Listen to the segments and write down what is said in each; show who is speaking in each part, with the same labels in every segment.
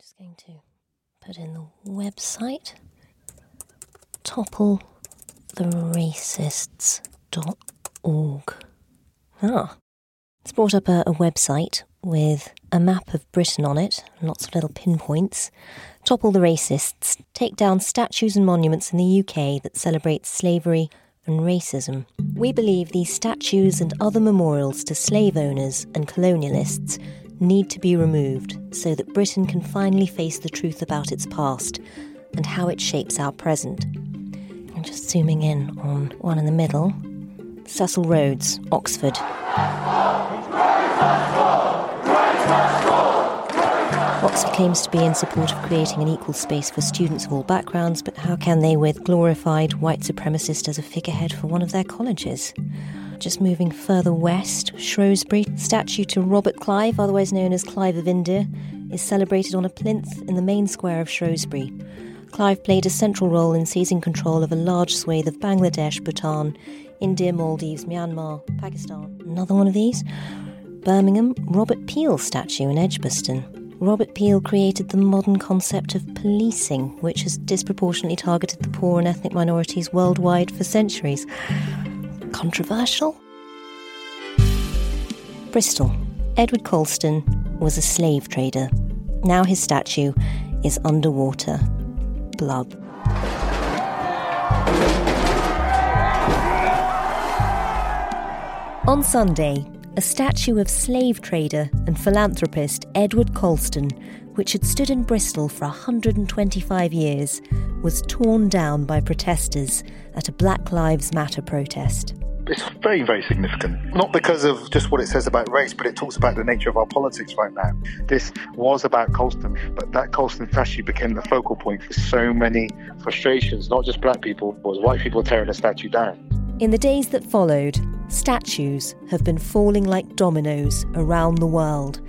Speaker 1: Just going to put in the website topplethereracists.org. Ah. It's brought up a, a website with a map of Britain on it, lots of little pinpoints. Topple the racists, take down statues and monuments in the UK that celebrate slavery and racism. We believe these statues and other memorials to slave owners and colonialists need to be removed so that Britain can finally face the truth about its past and how it shapes our present. I'm just zooming in on one in the middle Cecil Rhodes, Oxford. Oxford claims to be in support of creating an equal space for students of all backgrounds, but how can they with glorified white supremacist as a figurehead for one of their colleges? Just moving further west, Shrewsbury, statue to Robert Clive, otherwise known as Clive of India, is celebrated on a plinth in the main square of Shrewsbury. Clive played a central role in seizing control of a large swathe of Bangladesh, Bhutan, India, Maldives, Myanmar, Pakistan. Another one of these? Birmingham, Robert Peel statue in Edgbaston. Robert Peel created the modern concept of policing, which has disproportionately targeted the poor and ethnic minorities worldwide for centuries. Controversial? Bristol. Edward Colston was a slave trader. Now his statue is underwater. Blub. On Sunday, a statue of slave trader and philanthropist Edward Colston, which had stood in Bristol for 125 years, was torn down by protesters at a Black Lives Matter protest.
Speaker 2: It's very, very significant. Not because of just what it says about race, but it talks about the nature of our politics right now. This was about Colston, but that Colston statue became the focal point for so many frustrations, not just black people, but white people tearing the statue down.
Speaker 1: In the days that followed, statues have been falling like dominoes around the world,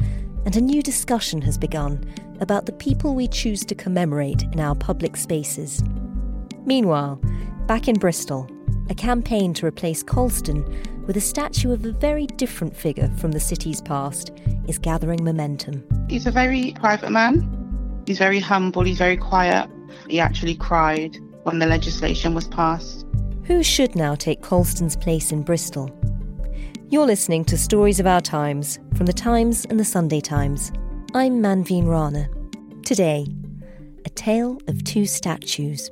Speaker 1: and a new discussion has begun about the people we choose to commemorate in our public spaces. Meanwhile, back in Bristol, a campaign to replace Colston with a statue of a very different figure from the city's past is gathering momentum.
Speaker 3: He's a very private man. He's very humble, he's very quiet. He actually cried when the legislation was passed.
Speaker 1: Who should now take Colston's place in Bristol? You're listening to Stories of Our Times from the Times and the Sunday Times. I'm Manveen Rana. Today, a tale of two statues.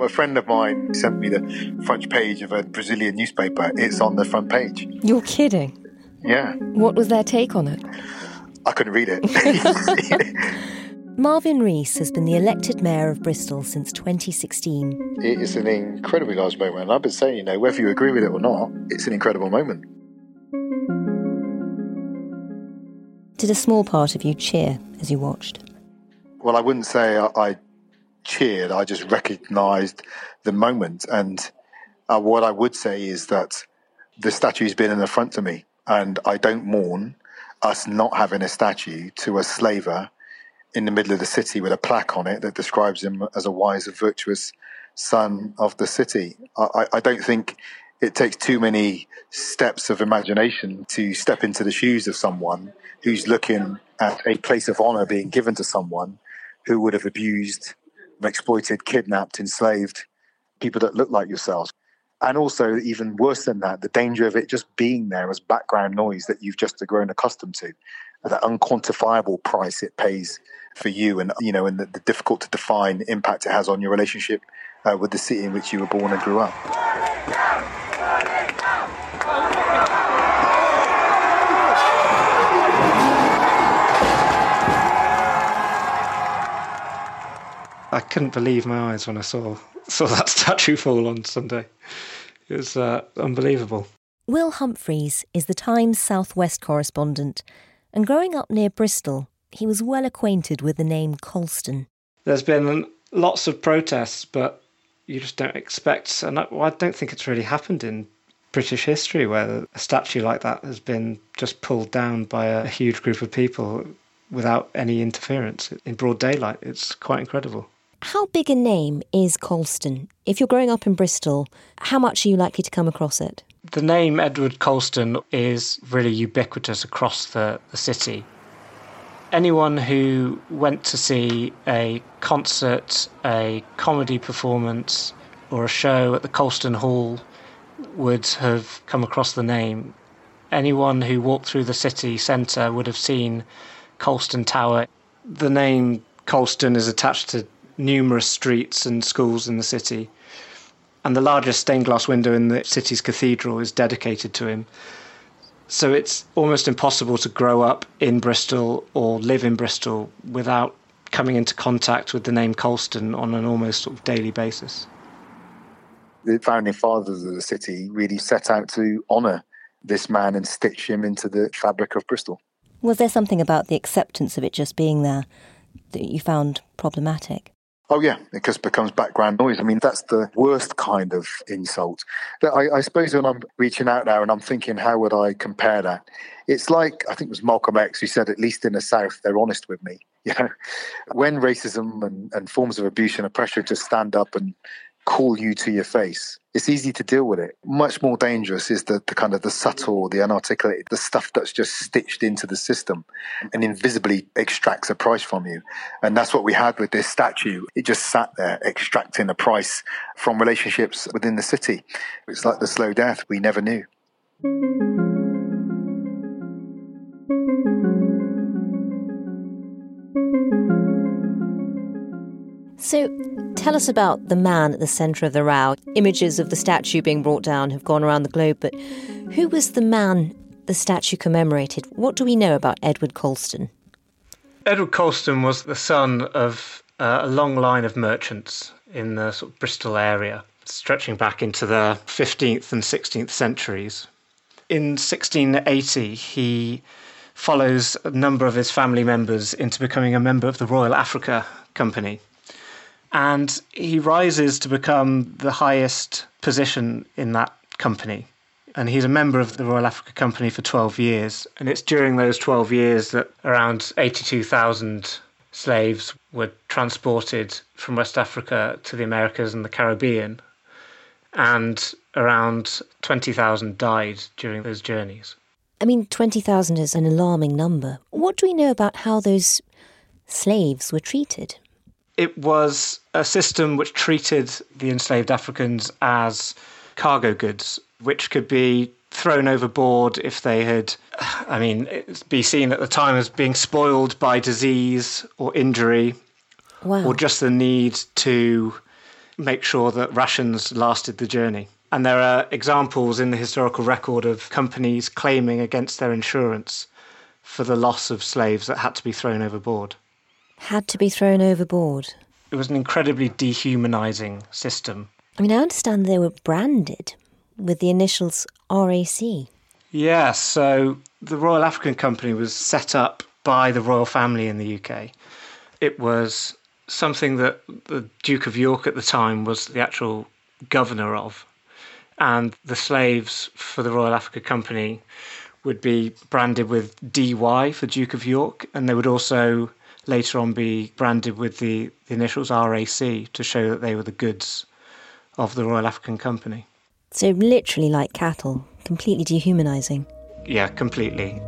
Speaker 2: A friend of mine sent me the front page of a Brazilian newspaper. It's on the front page.
Speaker 1: You're kidding.
Speaker 2: Yeah,
Speaker 1: What was their take on it?
Speaker 2: I couldn't read it.
Speaker 1: Marvin Rees has been the elected mayor of Bristol since 2016.
Speaker 2: it is an incredibly large moment. And I've been saying, you know, whether you agree with it or not, it's an incredible moment.
Speaker 1: Did a small part of you cheer as you watched?
Speaker 2: Well, I wouldn't say I, I cheered. I just recognised the moment. And uh, what I would say is that the statue's been an affront to me, and I don't mourn us not having a statue to a slaver in the middle of the city with a plaque on it that describes him as a wise and virtuous son of the city. I, I- I don't think It takes too many steps of imagination to step into the shoes of someone who's looking at a place of honor being given to someone who would have abused, exploited, kidnapped, enslaved people that look like yourselves. And also, even worse than that, the danger of it just being there as background noise that you've just grown accustomed to, that unquantifiable price it pays for you, and you know, and the, the difficult to define impact it has on your relationship uh, with the city in which you were born and grew up.
Speaker 4: Couldn't believe my eyes when I saw saw that statue fall on Sunday. It was uh, unbelievable.
Speaker 1: Will Humphries is the Times Southwest correspondent, and growing up near Bristol, he was well acquainted with the name Colston.
Speaker 4: There's been lots of protests, but you just don't expect, and I, don't think it's really happened in British history where a statue like that has been just pulled down by a huge group of people without any interference in broad daylight. It's quite incredible.
Speaker 1: How big a name is Colston? If you're growing up in Bristol, how much are you likely to come across it?
Speaker 4: The name Edward Colston is really ubiquitous across the, the city. Anyone who went to see a concert, a comedy performance, or a show at the Colston Hall would have come across the name. Anyone who walked through the city centre would have seen Colston Tower. The name Colston is attached to numerous streets and schools in the city. And the largest stained glass window in the city's cathedral is dedicated to him. So it's almost impossible to grow up in Bristol or live in Bristol without coming into contact with the name Colston on an almost sort of daily basis.
Speaker 2: The founding fathers of the city really set out to honour this man and stitch him into the fabric of Bristol.
Speaker 1: Was there something about the acceptance of it just being there that you found problematic?
Speaker 2: Oh yeah, it just becomes background noise. I mean, that's the worst kind of insult. I, I, suppose when I'm reaching out now and I'm thinking, how would I compare that? It's like I think it was Malcolm X who said, at least in the South, they're honest with me. You know, when racism and, and forms of abuse and oppression just stand up and call you to your face. It's easy to deal with it. Much more dangerous is the, the kind of the subtle, the unarticulated, the stuff that's just stitched into the system and invisibly extracts a price from you. And that's what we had with this statue. It just sat there extracting a price from relationships within the city. It's like the slow death we never knew.
Speaker 1: So, tell us about the man at the centre of the row. Images of the statue being brought down have gone around the globe, but who was the man the statue commemorated? What do we know about Edward Colston?
Speaker 4: Edward Colston was the son of uh, a long line of merchants in the sort of Bristol area, stretching back into the 15th and 16th centuries. In 1680, he follows a number of his family members into becoming a member of the Royal Africa Company, and he rises to become the highest position in that company. And he's a member of the Royal Africa Company for 12 years. And it's during those 12 years that around 82,000 slaves were transported from West Africa to the Americas and the Caribbean. And around 20,000 died during those journeys.
Speaker 1: I mean, 20,000 is an alarming number. What do we know about how those slaves were treated?
Speaker 4: It was a system which treated the enslaved Africans as cargo goods, which could be thrown overboard if they had, I mean, be seen at the time as being spoiled by disease or injury,
Speaker 1: wow.
Speaker 4: or just the need to make sure that rations lasted the journey. And there are examples in the historical record of companies claiming against their insurance for the loss of slaves that had to be thrown overboard.
Speaker 1: Had to be thrown overboard?
Speaker 4: It was an incredibly dehumanizing system.
Speaker 1: I mean, I understand they were branded with the initials RAC.
Speaker 4: Yeah, so the Royal African Company was set up by the royal family in the UK. It was something that the Duke of York at the time was the actual governor of. And the slaves for the Royal Africa Company would be branded with DY for Duke of York, and they would also later on be branded with the, the initials RAC to show that they were the goods of the Royal African Company.
Speaker 1: So, literally like cattle, completely dehumanising.
Speaker 4: Yeah, completely.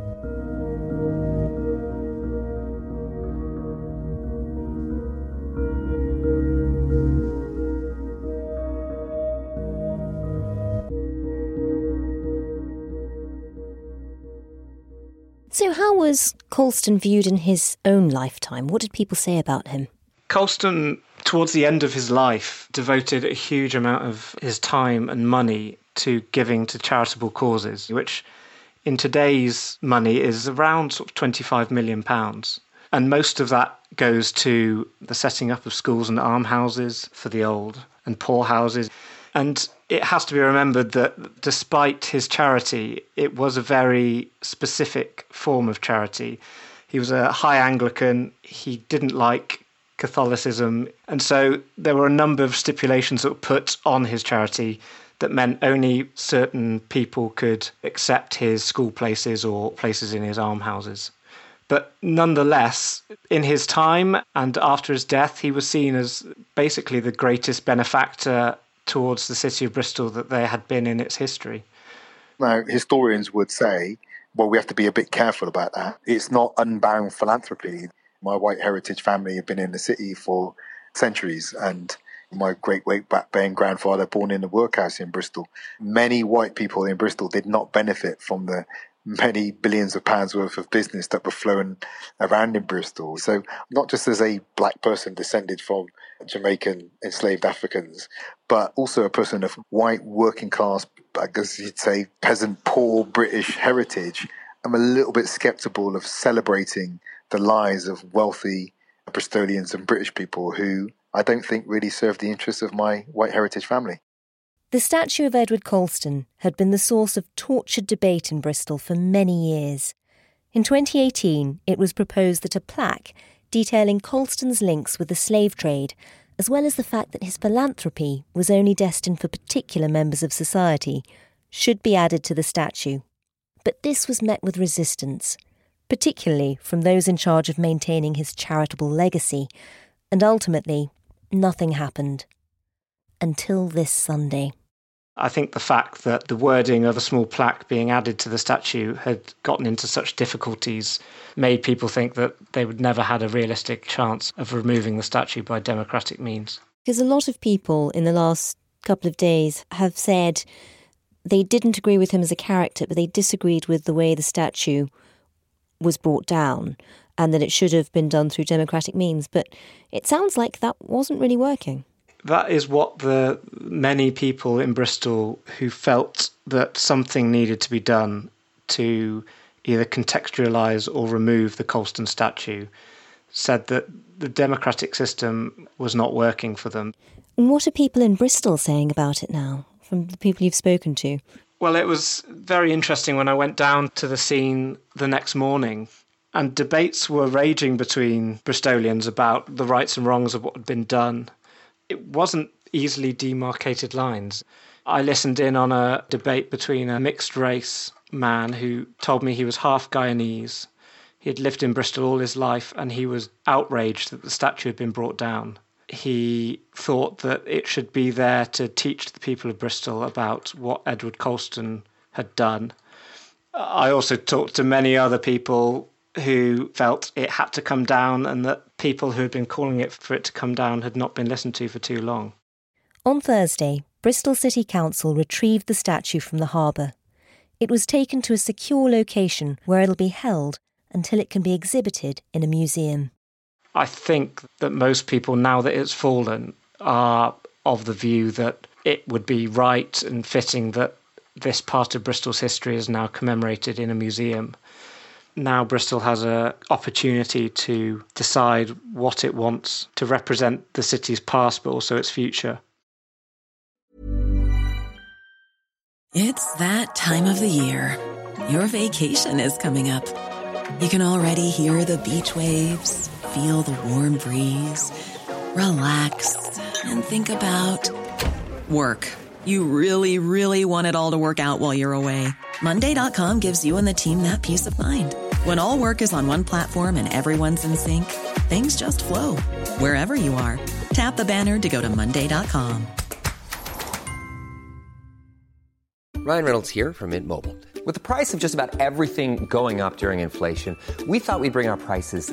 Speaker 1: Was Colston viewed in his own lifetime? What did people say about him?
Speaker 4: Colston, towards the end of his life, devoted a huge amount of his time and money to giving to charitable causes, which in today's money is around sort of 25 million pounds. And most of that goes to the setting up of schools and almshouses for the old and poor houses. And it has to be remembered that despite his charity, it was a very specific form of charity. He was a high Anglican. He didn't like Catholicism. And so there were a number of stipulations that were put on his charity that meant only certain people could accept his school places or places in his almshouses. But nonetheless, in his time and after his death, he was seen as basically the greatest benefactor towards the city of Bristol that there had been in its history.
Speaker 2: Now, historians would say, well, we have to be a bit careful about that. It's not unbound philanthropy. My white heritage family have been in the city for centuries, and my great great backbone grandfather born in a workhouse in Bristol. Many white people in Bristol did not benefit from the many billions of pounds worth of business that were flowing around in Bristol. So, not just as a black person descended from Jamaican enslaved Africans, but also a person of white working class, I guess you'd say, peasant, poor British heritage. I'm a little bit skeptical of celebrating the lives of wealthy Bristolians and British people who I don't think really serve the interests of my white heritage family.
Speaker 1: The statue of Edward Colston had been the source of tortured debate in Bristol for many years. In 2018, it was proposed that a plaque detailing Colston's links with the slave trade, as well as the fact that his philanthropy was only destined for particular members of society, should be added to the statue. But this was met with resistance, particularly from those in charge of maintaining his charitable legacy, and ultimately, nothing happened. Until this Sunday.
Speaker 4: I think the fact that the wording of a small plaque being added to the statue had gotten into such difficulties made people think that they would never had a realistic chance of removing the statue by democratic means.
Speaker 1: Because a lot of people in the last couple of days have said they didn't agree with him as a character, but they disagreed with the way the statue was brought down and that it should have been done through democratic means. But it sounds like that wasn't really working
Speaker 4: that is what the many people in Bristol who felt that something needed to be done to either contextualize or remove the Colston statue said that the democratic system was not working for them.
Speaker 1: And what are people in Bristol saying about it now, from the people you've spoken to?
Speaker 4: Well, it was very interesting when I went down to the scene the next morning, and debates were raging between Bristolians about the rights and wrongs of what had been done it wasn't easily demarcated lines. I listened in on a debate between a mixed race man who told me he was half Guyanese. He had lived in Bristol all his life and he was outraged that the statue had been brought down. He thought that it should be there to teach the people of Bristol about what Edward Colston had done. I also talked to many other people who felt it had to come down and that people who had been calling it for it to come down had not been listened to for too long.
Speaker 1: On Thursday, Bristol City Council retrieved the statue from the harbour. It was taken to a secure location where it'll be held until it can be exhibited in a museum.
Speaker 4: I think that most people, now that it's fallen, are of the view that it would be right and fitting that this part of Bristol's history is now commemorated in a museum now Bristol has an opportunity to decide what it wants to represent the city's past, but also its future.
Speaker 5: It's that time of the year. Your vacation is coming up. You can already hear the beach waves, feel the warm breeze, relax, and think about work. You really, really want it all to work out while you're away. Monday.com gives you and the team that peace of mind. When all work is on one platform and everyone's in sync, things just flow wherever you are. Tap the banner to go to Monday.com.
Speaker 6: Ryan Reynolds here from Mint Mobile. With the price of just about everything going up during inflation, we thought we'd bring our prices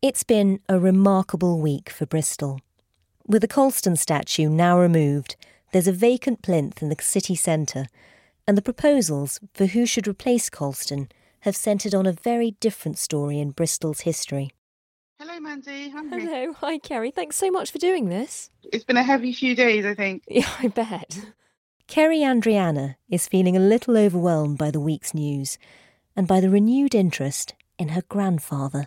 Speaker 1: It's been a remarkable week for Bristol. With the Colston statue now removed, there's a vacant plinth in the city centre, and the proposals for who should replace Colston have centred on a very different story in Bristol's history.
Speaker 3: Hello, Mandy. How are you?
Speaker 7: Hello, hi Kerry. Thanks so much for doing this.
Speaker 3: It's been a heavy few days, I think.
Speaker 7: Yeah, I bet.
Speaker 1: Kerry Andriana is feeling a little overwhelmed by the week's news and by the renewed interest in her grandfather.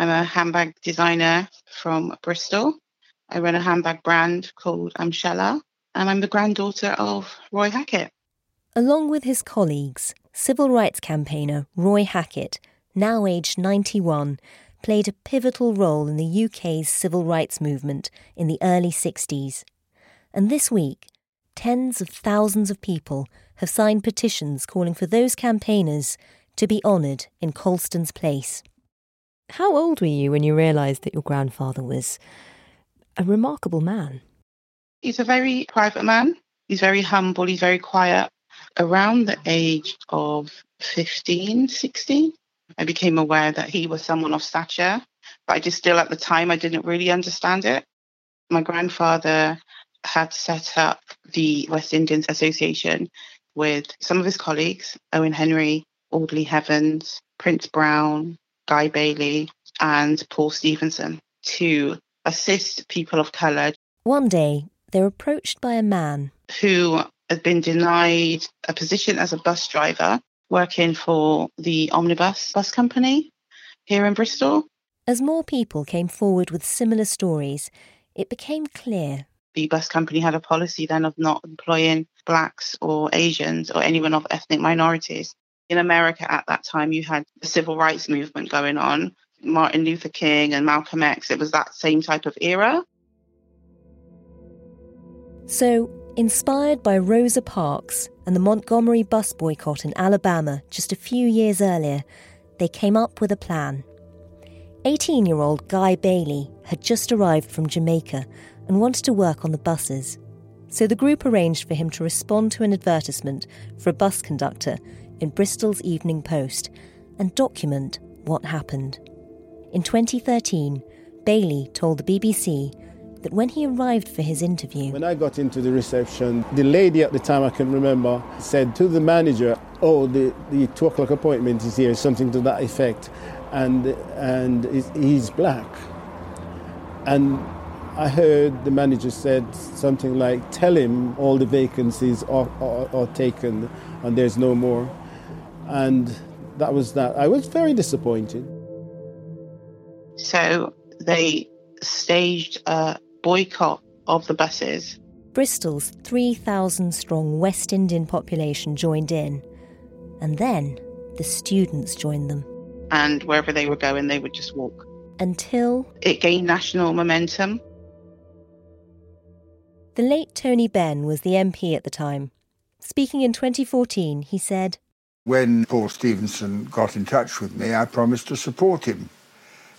Speaker 3: I'm a handbag designer from Bristol. I run a handbag brand called Amshella, and I'm the granddaughter of Roy Hackett.
Speaker 1: Along with his colleagues, civil rights campaigner Roy Hackett, now aged 91, played a pivotal role in the UK's civil rights movement in the early 60s. And this week, tens of thousands of people have signed petitions calling for those campaigners to be honoured in Colston's place. How old were you when you realised that your grandfather was a remarkable man?
Speaker 3: He's a very private man. He's very humble. He's very quiet. Around the age of 15, 16, I became aware that he was someone of stature, but I just still at the time I didn't really understand it. My grandfather had set up the West Indians Association with some of his colleagues, Owen Henry, Audley Evans, Prince Brown, Guy Bailey, and Paul Stephenson to assist people of colour
Speaker 1: One day, they're approached by a man.
Speaker 3: who had been denied a position as a bus driver working for the Omnibus bus company here in Bristol.
Speaker 1: As more people came forward with similar stories, it became clear
Speaker 3: The bus company had a policy then of not employing blacks or Asians or anyone of ethnic minorities. In America at that time, you had the civil rights movement going on, Martin Luther King and Malcolm X. It was that same type of era.
Speaker 1: So, inspired by Rosa Parks and the Montgomery bus boycott in Alabama just a few years earlier, they came up with a plan. 18 year old Guy Bailey had just arrived from Jamaica and wanted to work on the buses. So the group arranged for him to respond to an advertisement for a bus conductor in Bristol's Evening Post and document what happened. In 2013, Bailey told the BBC that when he arrived for his interview,
Speaker 8: When I got into the reception, the lady at the time I can remember said to the manager, "Oh, the, the two o'clock appointment is here," something to that effect, and and he's- black. And I heard the manager said something like, "Tell him all the vacancies are, are, are taken, and there's no more." And that was that. I was very disappointed.
Speaker 3: So they staged a boycott of the buses.
Speaker 1: Bristol's 3,000 strong West Indian population joined in. And then the students joined them.
Speaker 3: And wherever they were going, they would just walk.
Speaker 1: Until
Speaker 3: It gained national momentum.
Speaker 1: the late Tony Benn was the MP at the time. Speaking in 2014, he said,
Speaker 9: When Paul Stephenson got in touch with me, I promised to support him.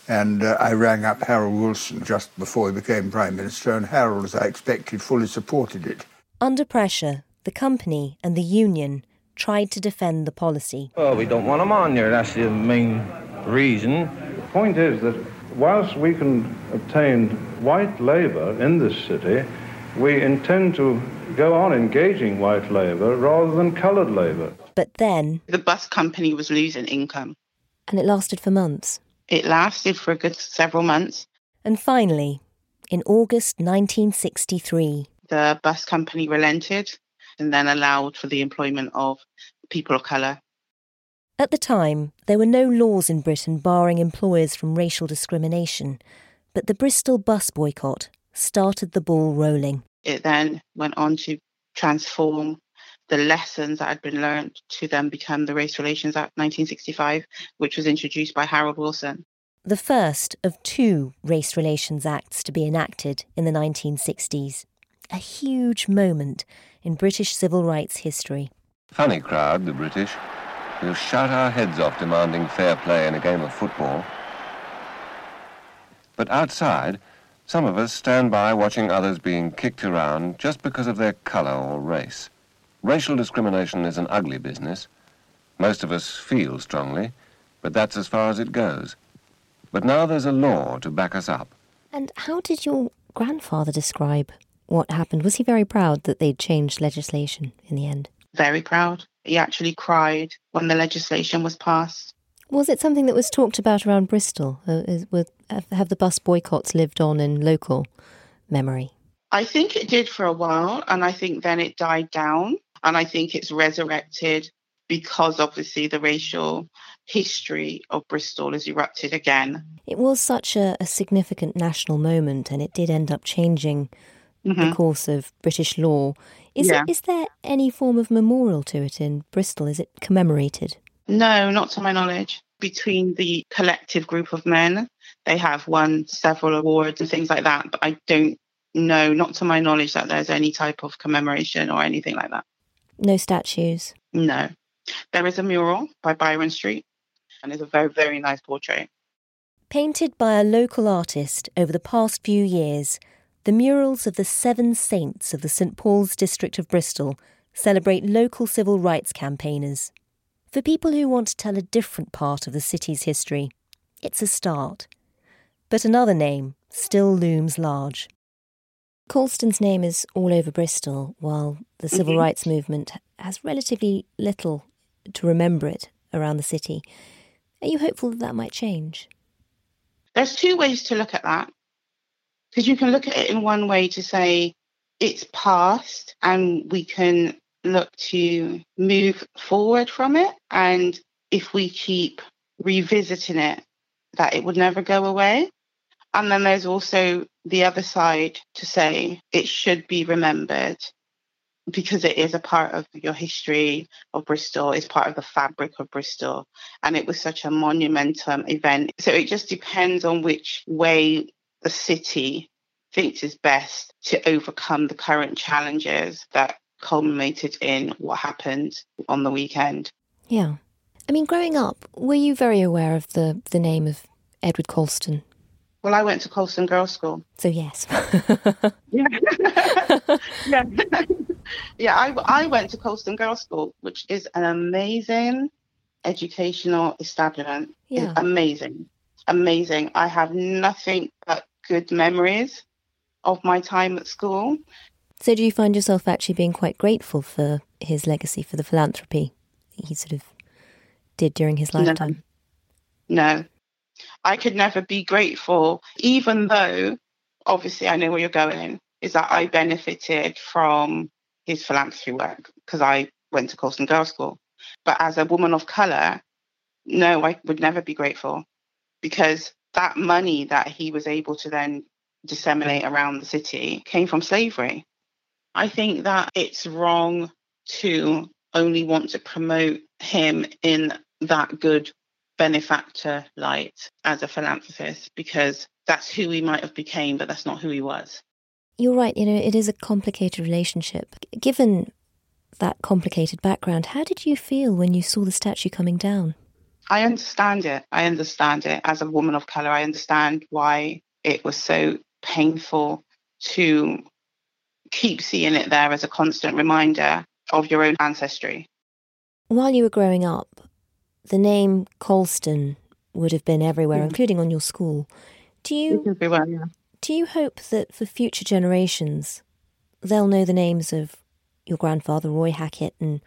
Speaker 9: And uh, I rang up Harold Wilson just before he became Prime Minister, and Harold, as I expected, fully supported it.
Speaker 1: under pressure, the company and the union tried to defend the policy.
Speaker 10: Well, we don't want them on there. That's the main reason.
Speaker 11: The point is that whilst we can obtain white labour in this city, we intend to go on engaging white labour rather than coloured labour.
Speaker 1: But then.
Speaker 3: The bus company was losing income.
Speaker 1: And it lasted for months.
Speaker 3: It lasted for a good several months.
Speaker 1: And finally, in August 1963,
Speaker 3: the bus company relented and then allowed for the employment of people of colour.
Speaker 1: At the time, there were no laws in Britain barring employers from racial discrimination, but the Bristol bus boycott started the ball rolling.
Speaker 3: It then went on to transform the lessons that had been learned to then become the Race Relations Act 1965, which was introduced by Harold Wilson.
Speaker 1: The first of two Race Relations Acts to be enacted in the 1960s. A huge moment in British civil rights history.
Speaker 12: Funny crowd, the British. We'll shout our heads off demanding fair play in a game of football. But outside, some of us stand by watching others being kicked around just because of their colour or race. Racial discrimination is an ugly business. Most of us feel strongly, but that's as far as it goes. But now there's a law to back us up.
Speaker 1: And how did your grandfather describe what happened? Was he very proud that they'd changed legislation in the end?
Speaker 3: Very proud. He actually cried when the legislation was passed.
Speaker 1: Was it something that was talked about around Bristol? Uh, is, with, have the bus boycotts lived on in local memory?
Speaker 3: I think it did for a while, and I think then it died down. And I think it's resurrected because obviously the racial history of Bristol has erupted again.
Speaker 1: It was such a, a significant national moment, and it did end up changing mm-hmm. the course of British law. Is, yeah. it, is there any form of memorial to it in Bristol? Is it commemorated?
Speaker 3: No, not to my knowledge. Between the collective group of men, they have won several awards and things like that, but I don't know, not to my knowledge, that there's any type of commemoration or anything like that.
Speaker 1: No statues?
Speaker 3: No. There is a mural by Byron Street, and it's a very, very nice portrait.
Speaker 1: Painted by a local artist over the past few years, the murals of the seven saints of the St Paul's district of Bristol celebrate local civil rights campaigners. For people who want to tell a different part of the city's history, it's a start. But another name still looms large. Colston's name is all over Bristol, while the civil mm-hmm. rights movement has relatively little to remember it around the city. Are you hopeful that that might change?
Speaker 3: There's two ways to look at that. Because you can look at it in one way to say it's past and we can look to move forward from it. And if we keep revisiting it, that it would never go away. And then there's also the other side to say it should be remembered because it is a part of your history of Bristol, it's part of the fabric of Bristol. And it was such a monumental event. So it just depends on which way the city thinks is best to overcome the current challenges that culminated in what happened on the weekend.
Speaker 1: Yeah. I mean, growing up, were you very aware of the, the name of Edward Colston?
Speaker 3: Well, I went to Colston Girls' School.
Speaker 1: So, yes.
Speaker 3: yeah. yeah. yeah, I, I went to Colston Girls' School, which is an amazing educational establishment.
Speaker 1: Yeah.
Speaker 3: amazing. Amazing. I have nothing but good memories of my time at school.
Speaker 1: So, do you find yourself actually being quite grateful for his legacy, for the philanthropy he sort of did during his lifetime?
Speaker 3: No. no. I could never be grateful, even though obviously I know where you're going, is that I benefited from his philanthropy work because I went to Colston Girls' School. But as a woman of colour, no, I would never be grateful because that money that he was able to then disseminate around the city came from slavery. I think that it's wrong to only want to promote him in that good benefactor light as a philanthropist because that's who he might have became, but that's not who he was.
Speaker 1: You're right, you know, it is a complicated relationship. Given that complicated background, how did you feel when you saw the statue coming down?
Speaker 3: I understand it. I understand it. As a woman of colour, I understand why it was so painful to keep seeing it there as a constant reminder of your own ancestry.
Speaker 1: While you were growing up, the name Colston would have been everywhere, yeah. including on your school. Do you
Speaker 3: yeah.
Speaker 1: Do you hope that for future generations they'll know the names of your grandfather, Roy Hackett, and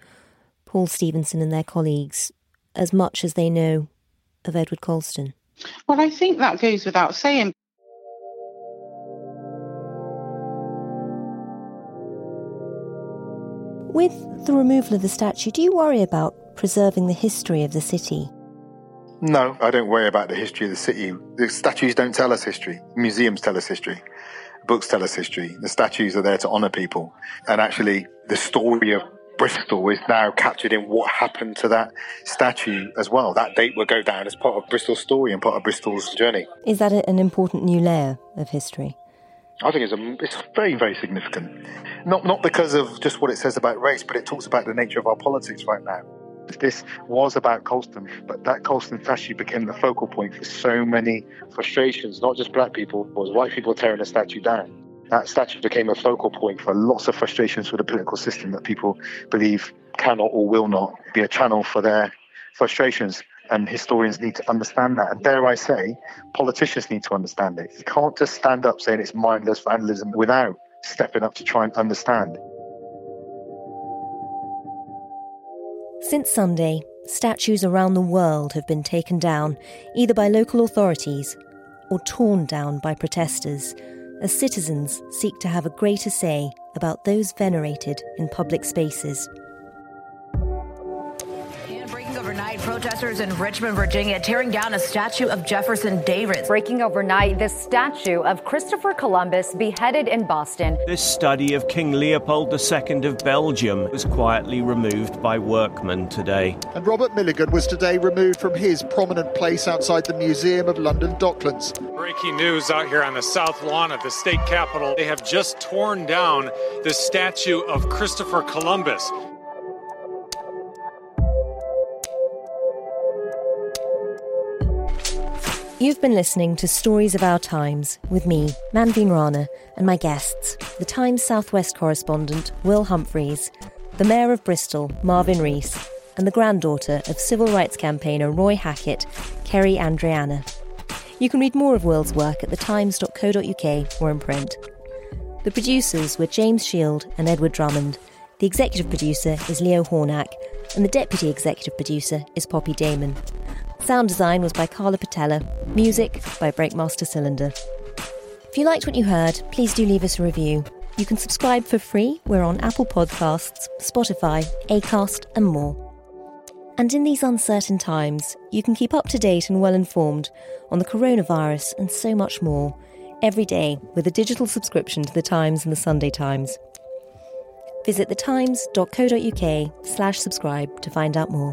Speaker 1: Paul Stephenson and their colleagues as much as they know of Edward Colston?
Speaker 3: Well, I think that goes without saying.
Speaker 1: With the removal of the statue, do you worry about preserving the history of the city?
Speaker 2: No, I don't worry about the history of the city. The statues don't tell us history. Museums tell us history. Books tell us history. The statues are there to honor people. And actually, the story of Bristol is now captured in what happened to that statue as well. That date will go down as part of Bristol's story and part of Bristol's journey.
Speaker 1: Is that an important new layer of history?
Speaker 2: I think it's, a, it's very, very significant. Not, not because of just what it says about race, but it talks about the nature of our politics right now. This was about Colston, but that Colston statue became the focal point for so many frustrations, not just black people, was white people tearing the statue down. That statue became a focal point for lots of frustrations with the political system that people believe cannot or will not be a channel for their frustrations. And historians need to understand that. And dare I say, politicians need to understand it. You can't just stand up saying it's mindless vandalism without stepping up to try and understand.
Speaker 1: Since Sunday, statues around the world have been taken down, either by local authorities or torn down by protesters, as citizens seek to have a greater say about those venerated in public spaces.
Speaker 13: Overnight, protesters in Richmond, Virginia, tearing down a statue of Jefferson Davis.
Speaker 14: Breaking overnight, the statue of Christopher Columbus beheaded in Boston.
Speaker 15: This study of King Leopold II of Belgium was quietly removed by workmen today.
Speaker 16: And Robert Milligan was today removed from his prominent place outside the Museum of London Docklands.
Speaker 17: Breaking news out here on the south lawn of the state capitol. They have just torn down the statue of Christopher Columbus.
Speaker 1: You've been listening to Stories of Our Times with me, Manveen Rana, and my guests, the Times Southwest correspondent Will Humphries, the Mayor of Bristol, Marvin Rees, and the granddaughter of civil rights campaigner Roy Hackett, Kerry Andreana. You can read more of Will's work at thetimes.co.uk or in print. The producers were James Shield and Edward Drummond. The executive producer is Leo Hornak, and the deputy executive producer is Poppy Damon. Sound design was by Carla Patullo, music by Breakmaster Cylinder. If you liked what you heard, please do leave us a review. You can subscribe for free. We're on Apple Podcasts, Spotify, Acast, and more. And in these uncertain times, you can keep up to date and well informed on the coronavirus and so much more every day with a digital subscription to The Times and The Sunday Times. Visit thetimes.co.uk slash subscribe to find out more.